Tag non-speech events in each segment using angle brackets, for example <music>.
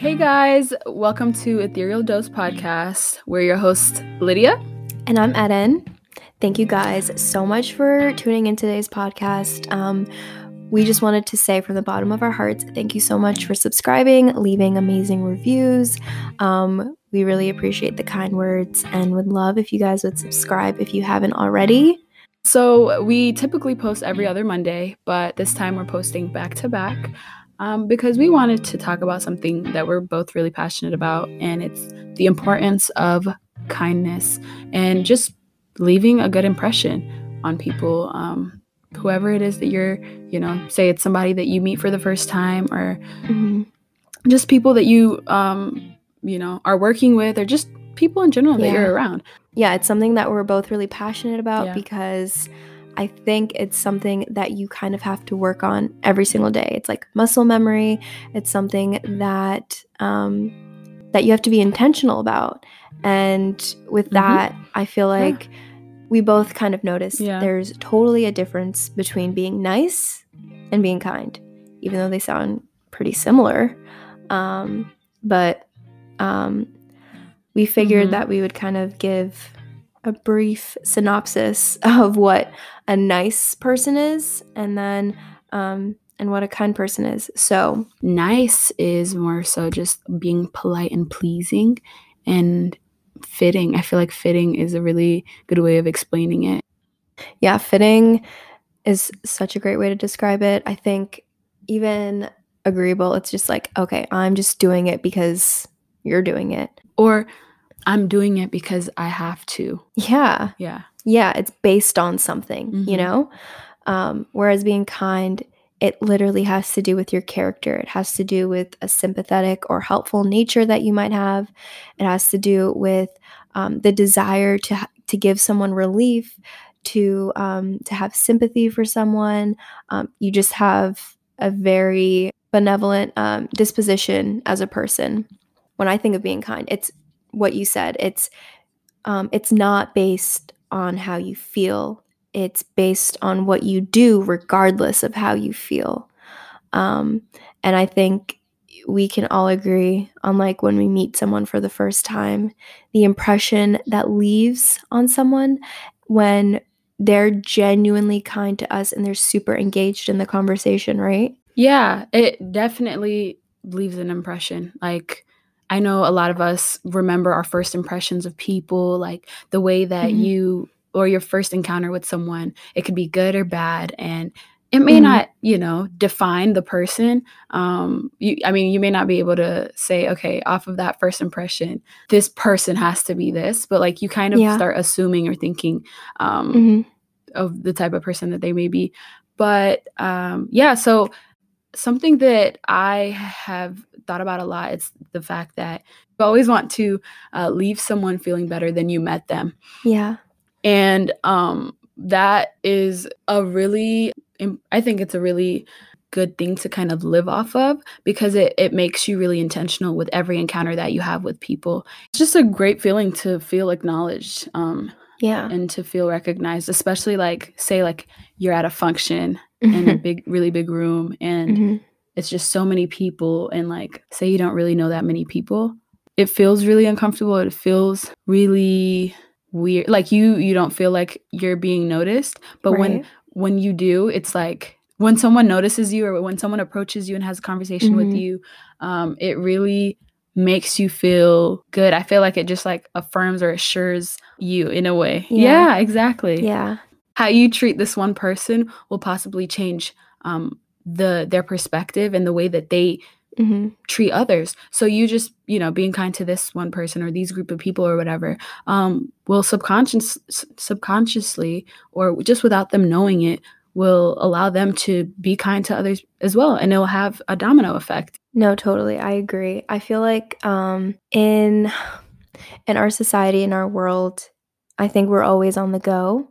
Hey guys, welcome to Ethereal Dose Podcast. We're your hosts, Lydia. And I'm Eden. Thank you guys so much for tuning in today's podcast. Um, we just wanted to say from the bottom of our hearts, thank you so much for subscribing, leaving amazing reviews. Um, we really appreciate the kind words and would love if you guys would subscribe if you haven't already. So, we typically post every other Monday, but this time we're posting back to back um, because we wanted to talk about something that we're both really passionate about, and it's the importance of kindness and just leaving a good impression on people. Um, whoever it is that you're, you know, say it's somebody that you meet for the first time, or mm-hmm. just people that you, um, you know, are working with, or just people in general yeah. that you're around. Yeah, it's something that we're both really passionate about yeah. because I think it's something that you kind of have to work on every single day. It's like muscle memory. It's something that um, that you have to be intentional about. And with mm-hmm. that, I feel like yeah. we both kind of notice yeah. there's totally a difference between being nice and being kind, even though they sound pretty similar. Um, but um, we figured mm-hmm. that we would kind of give a brief synopsis of what a nice person is and then um, and what a kind person is. So, nice is more so just being polite and pleasing and fitting. I feel like fitting is a really good way of explaining it. Yeah, fitting is such a great way to describe it. I think even agreeable, it's just like, okay, I'm just doing it because you're doing it. Or I'm doing it because I have to. Yeah. Yeah. Yeah. It's based on something, mm-hmm. you know? Um, whereas being kind, it literally has to do with your character. It has to do with a sympathetic or helpful nature that you might have. It has to do with um, the desire to to give someone relief, to um, to have sympathy for someone. Um, you just have a very benevolent um, disposition as a person. When I think of being kind, it's what you said. It's um, it's not based on how you feel. It's based on what you do, regardless of how you feel. Um, and I think we can all agree on like when we meet someone for the first time, the impression that leaves on someone when they're genuinely kind to us and they're super engaged in the conversation, right? Yeah, it definitely leaves an impression. Like I know a lot of us remember our first impressions of people, like the way that mm-hmm. you or your first encounter with someone. It could be good or bad, and it may mm-hmm. not, you know, define the person. Um, you, I mean, you may not be able to say, okay, off of that first impression, this person has to be this, but like you kind of yeah. start assuming or thinking um, mm-hmm. of the type of person that they may be. But um, yeah, so something that I have thought about a lot is the fact that you always want to uh, leave someone feeling better than you met them. Yeah. And um, that is a really, I think it's a really good thing to kind of live off of because it, it makes you really intentional with every encounter that you have with people. It's just a great feeling to feel acknowledged. Um, yeah. And to feel recognized, especially like, say, like you're at a function in a big, really big room, and mm-hmm. it's just so many people. And like, say you don't really know that many people, it feels really uncomfortable. It feels really weird. Like you, you don't feel like you're being noticed, but right. when when you do, it's like when someone notices you or when someone approaches you and has a conversation mm-hmm. with you, um, it really makes you feel good. I feel like it just like affirms or assures you in a way. Yeah, yeah exactly. Yeah how you treat this one person will possibly change um, the their perspective and the way that they mm-hmm. treat others. So you just you know being kind to this one person or these group of people or whatever um, will subconscious subconsciously or just without them knowing it will allow them to be kind to others as well and it will have a domino effect no totally i agree i feel like um in in our society in our world i think we're always on the go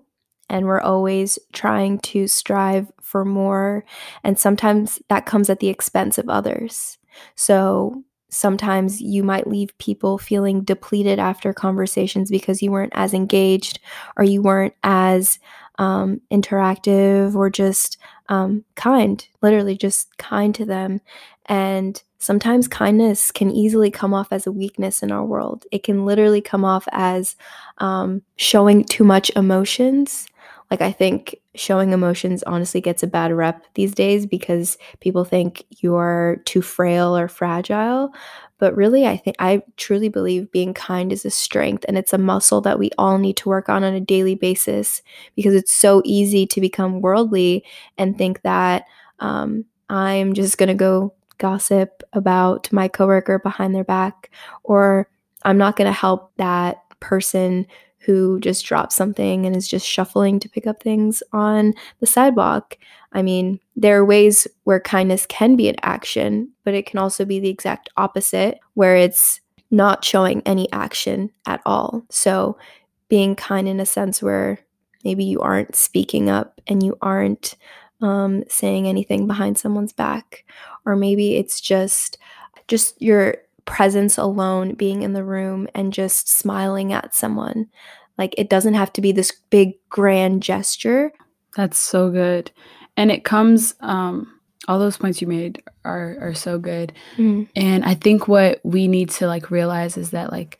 and we're always trying to strive for more. And sometimes that comes at the expense of others. So sometimes you might leave people feeling depleted after conversations because you weren't as engaged or you weren't as um, interactive or just um, kind, literally just kind to them. And sometimes kindness can easily come off as a weakness in our world. It can literally come off as um, showing too much emotions. Like, I think showing emotions honestly gets a bad rep these days because people think you are too frail or fragile. But really, I think I truly believe being kind is a strength and it's a muscle that we all need to work on on a daily basis because it's so easy to become worldly and think that um, I'm just going to go gossip about my coworker behind their back or I'm not going to help that person who just drops something and is just shuffling to pick up things on the sidewalk. I mean, there are ways where kindness can be an action, but it can also be the exact opposite, where it's not showing any action at all. So, being kind in a sense where maybe you aren't speaking up and you aren't um, saying anything behind someone's back, or maybe it's just just your presence alone, being in the room and just smiling at someone. Like it doesn't have to be this big grand gesture. That's so good. And it comes um all those points you made are are so good. Mm. And I think what we need to like realize is that like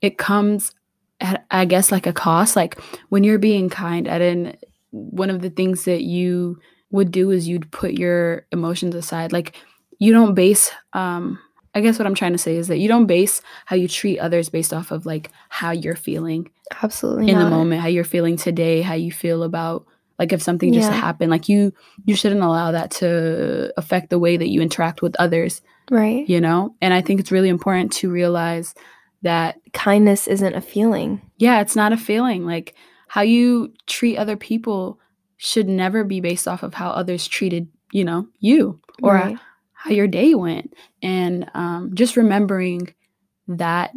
it comes at I guess like a cost. Like when you're being kind at an one of the things that you would do is you'd put your emotions aside. Like you don't base um I guess what I'm trying to say is that you don't base how you treat others based off of like how you're feeling. Absolutely. In not. the moment, how you're feeling today, how you feel about like if something just happened, like you you shouldn't allow that to affect the way that you interact with others. Right. You know? And I think it's really important to realize that kindness isn't a feeling. Yeah, it's not a feeling. Like how you treat other people should never be based off of how others treated, you know, you or right how your day went. And um, just remembering that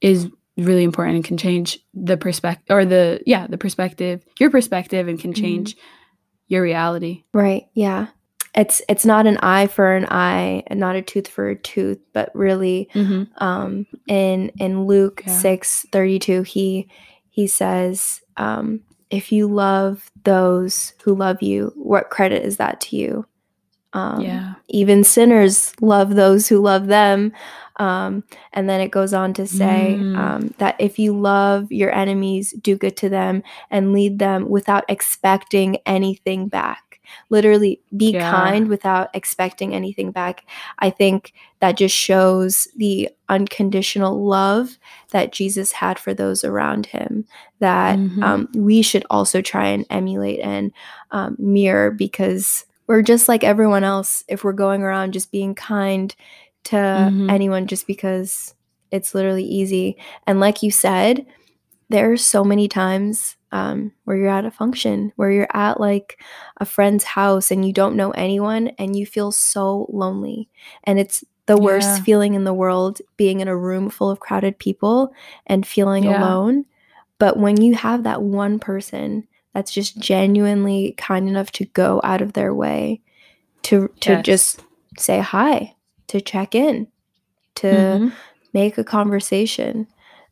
is really important and can change the perspective or the, yeah, the perspective, your perspective, and can mm-hmm. change mm-hmm. your reality. Right. Yeah. It's it's not an eye for an eye and not a tooth for a tooth, but really mm-hmm. um, in in Luke yeah. six thirty two, he he says, um, if you love those who love you, what credit is that to you? Um, yeah. Even sinners love those who love them. Um, and then it goes on to say mm. um, that if you love your enemies, do good to them and lead them without expecting anything back. Literally, be yeah. kind without expecting anything back. I think that just shows the unconditional love that Jesus had for those around him that mm-hmm. Um, we should also try and emulate and um, mirror because we're just like everyone else if we're going around just being kind to mm-hmm. anyone just because it's literally easy. And like you said, there are so many times um, where you're at a function, where you're at like a friend's house and you don't know anyone and you feel so lonely. And it's the worst yeah. feeling in the world being in a room full of crowded people and feeling yeah. alone. But when you have that one person that's just genuinely kind enough to go out of their way to to yes. just say hi, to check in, to mm-hmm. make a conversation.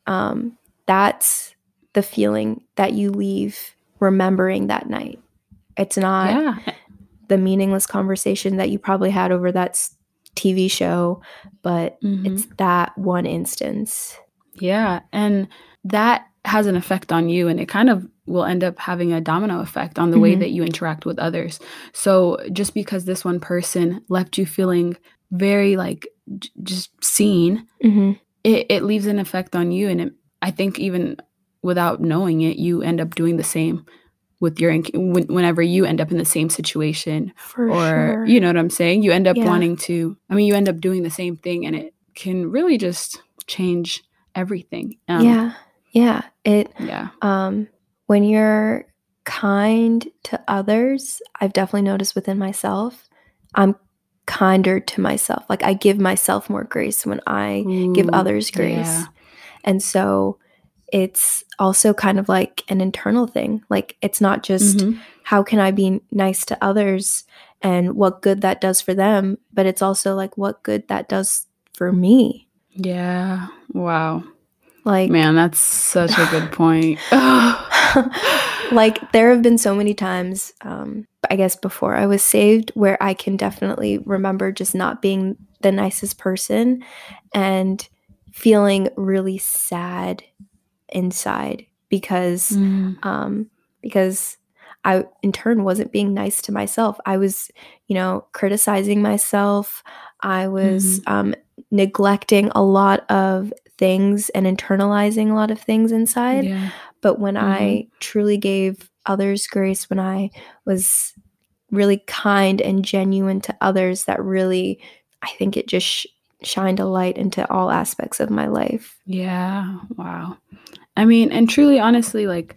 Um, that's the feeling that you leave remembering that night. It's not yeah. the meaningless conversation that you probably had over that TV show, but mm-hmm. it's that one instance. Yeah. And that has an effect on you and it kind of will end up having a domino effect on the mm-hmm. way that you interact with others. So just because this one person left you feeling very like j- just seen, mm-hmm. it, it leaves an effect on you. And it, I think even without knowing it, you end up doing the same with your whenever you end up in the same situation For or sure. you know what i'm saying you end up yeah. wanting to i mean you end up doing the same thing and it can really just change everything um, yeah yeah it yeah um when you're kind to others, I've definitely noticed within myself, I'm kinder to myself. Like I give myself more grace when I Ooh, give others grace. Yeah. And so it's also kind of like an internal thing. Like it's not just mm-hmm. how can I be nice to others and what good that does for them, but it's also like what good that does for me. Yeah. Wow. Like man, that's such a good point. <laughs> <laughs> <laughs> like there have been so many times um i guess before i was saved where i can definitely remember just not being the nicest person and feeling really sad inside because mm. um because I in turn wasn't being nice to myself. I was, you know, criticizing myself. I was mm-hmm. um neglecting a lot of things and internalizing a lot of things inside. Yeah. But when mm-hmm. I truly gave others grace, when I was really kind and genuine to others, that really, I think it just sh- shined a light into all aspects of my life. Yeah. Wow. I mean, and truly, honestly, like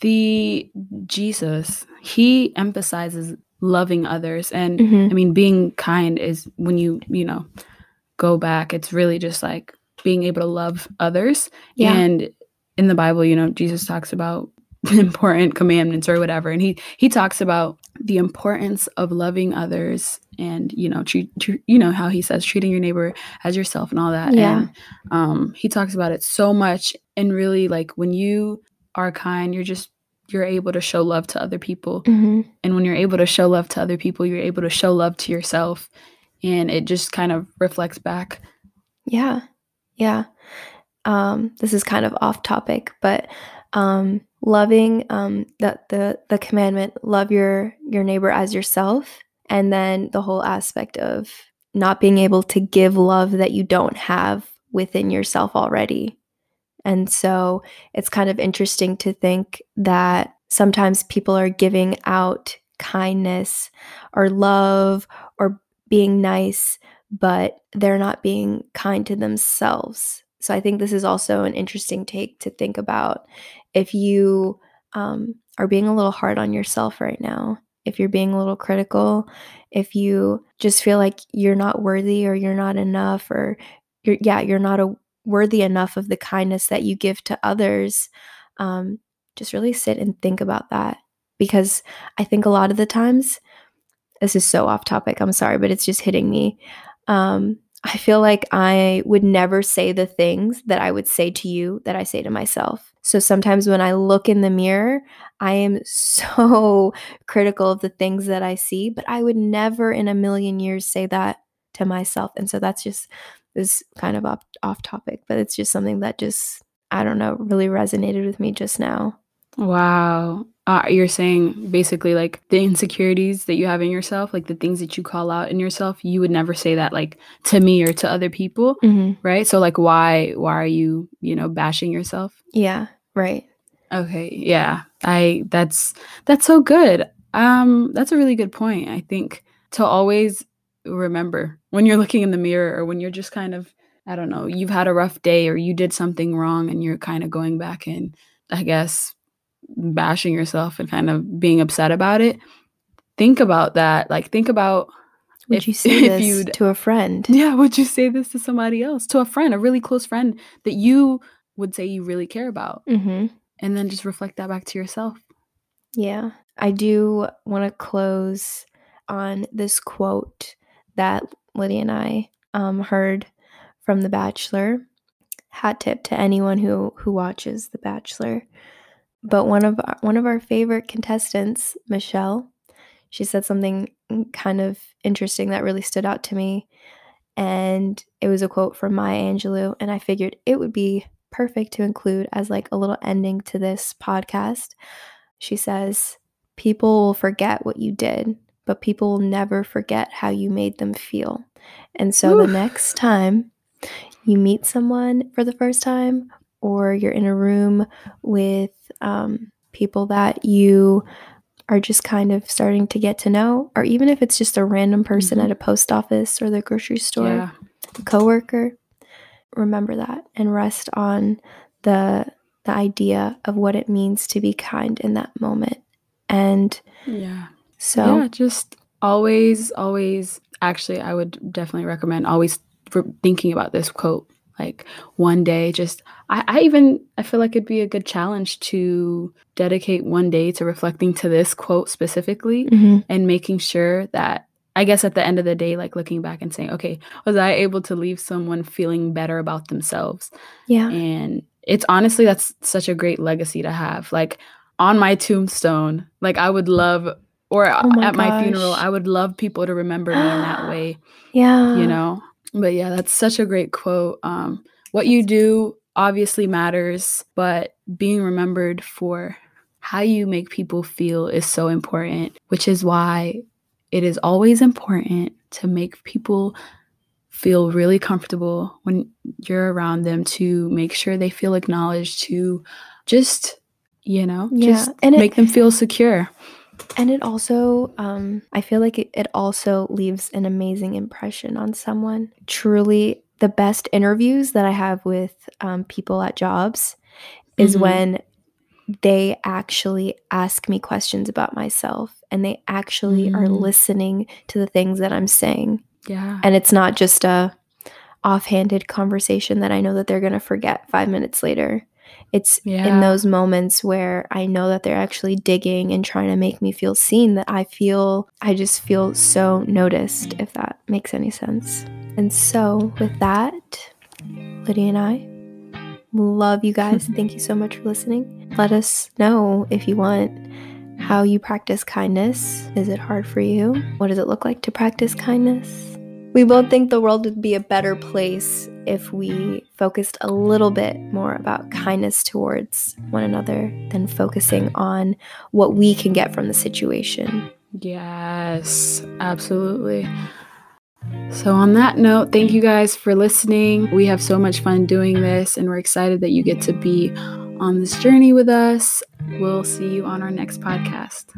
the Jesus, he emphasizes loving others. And mm-hmm. I mean, being kind is when you, you know, go back, it's really just like being able to love others. Yeah. And in the Bible, you know, Jesus talks about <laughs> important commandments or whatever. And he he talks about the importance of loving others and you know treat, treat, you know how he says treating your neighbor as yourself and all that. Yeah. and um he talks about it so much. And really like when you are kind you're just you're able to show love to other people. Mm-hmm. and when you're able to show love to other people you're able to show love to yourself. And it just kind of reflects back. Yeah. Yeah um, this is kind of off topic, but um, loving um, the, the the commandment, love your your neighbor as yourself, and then the whole aspect of not being able to give love that you don't have within yourself already. And so it's kind of interesting to think that sometimes people are giving out kindness or love or being nice, but they're not being kind to themselves. So I think this is also an interesting take to think about. If you um, are being a little hard on yourself right now, if you're being a little critical, if you just feel like you're not worthy or you're not enough or you're yeah you're not a worthy enough of the kindness that you give to others um, just really sit and think about that. Because i think a lot of the times this is so off topic i'm sorry but it's just hitting me um, I feel like I would never say the things that I would say to you that I say to myself. So sometimes when I look in the mirror, I am <laughs> so critical of the things that I see, but I would never in a million years say that to myself. And so that's just this kind of off, off topic, but it's just something that just, I don't know, really resonated with me just now. Wow uh, you're saying basically like the insecurities that you have in yourself, like the things that you call out in yourself, you would never say that like to me or to other people, mm-hmm. right? So like, why why are you you know bashing yourself? Yeah, right. Okay, yeah, I that's that's so good. Um, that's a really good point. I think to always remember when you're looking in the mirror or when you're just kind of I don't know, you've had a rough day or you did something wrong and you're kind of going back and I guess bashing yourself and kind of being upset about it, think about that. Like, think about would if, you <laughs> say this you'd, to a friend? Yeah, would you say this to somebody else, to a friend, a really close friend that you would say you really care about, mm-hmm. and then just reflect that back to yourself. Yeah, I do want to close on this quote that Lydia and I um, heard from The Bachelor. Hat tip to anyone who who watches The Bachelor. But one of our, one of our favorite contestants, Michelle, she said something mm, kind of interesting that really stood out to me. And it was a quote from Maya Angelou. And I figured it would be perfect to include as like a little ending to this podcast. She says, People will forget what you did, but people will never forget how you made them feel. And so Ooh. the next time you meet someone for the first time, or you're in a room with um, people that you are just kind of starting to get to know, or even if it's just a random person mm-hmm. at a post office or the grocery store, yeah. a coworker, remember that and rest on the the idea of what it means to be kind in that moment. And yeah. So yeah, just always always actually I would definitely recommend always thinking about this quote like one day just I, I even i feel like it'd be a good challenge to dedicate one day to reflecting to this quote specifically mm-hmm. and making sure that i guess at the end of the day like looking back and saying okay was i able to leave someone feeling better about themselves yeah and it's honestly that's such a great legacy to have like on my tombstone. Like I would love or Oh my at my funeral. I would love people to remember me in that <gasps> way, Yeah. you know. But yeah, that's such a great quote. Um what you do obviously matters, but being remembered for how you make people feel is so important, which is why it is always important to make people feel really comfortable when you're around them to make sure they feel acknowledged to just you know Yeah, just and it- make them feel secure And it also, um, I feel like it, it also leaves an amazing impression on someone. Truly, the best interviews that I have with um, people at jobs is Mhm. when they actually ask me questions about myself and they actually are Mm. listening to the things that I'm saying. yeah And it's not just a offhanded conversation that I know that they're going to forget five minutes later. It's Yeah. in those moments where I know that they're actually digging and trying to make me feel seen that I feel, I just feel so noticed, if that makes any sense. And so, with that, Lydia and I love you guys. <laughs> Thank you so much for listening. Let us know if you want how you practice kindness. Is it hard for you? What does it look like to practice kindness? We both think the world would be a better place if we focused a little bit more about kindness towards one another than focusing on what we can get from the situation. yes absolutely. So on that note thank you guys for listening. We have so much fun doing this and we're excited that you get to be on this journey with us. We'll see you on our next podcast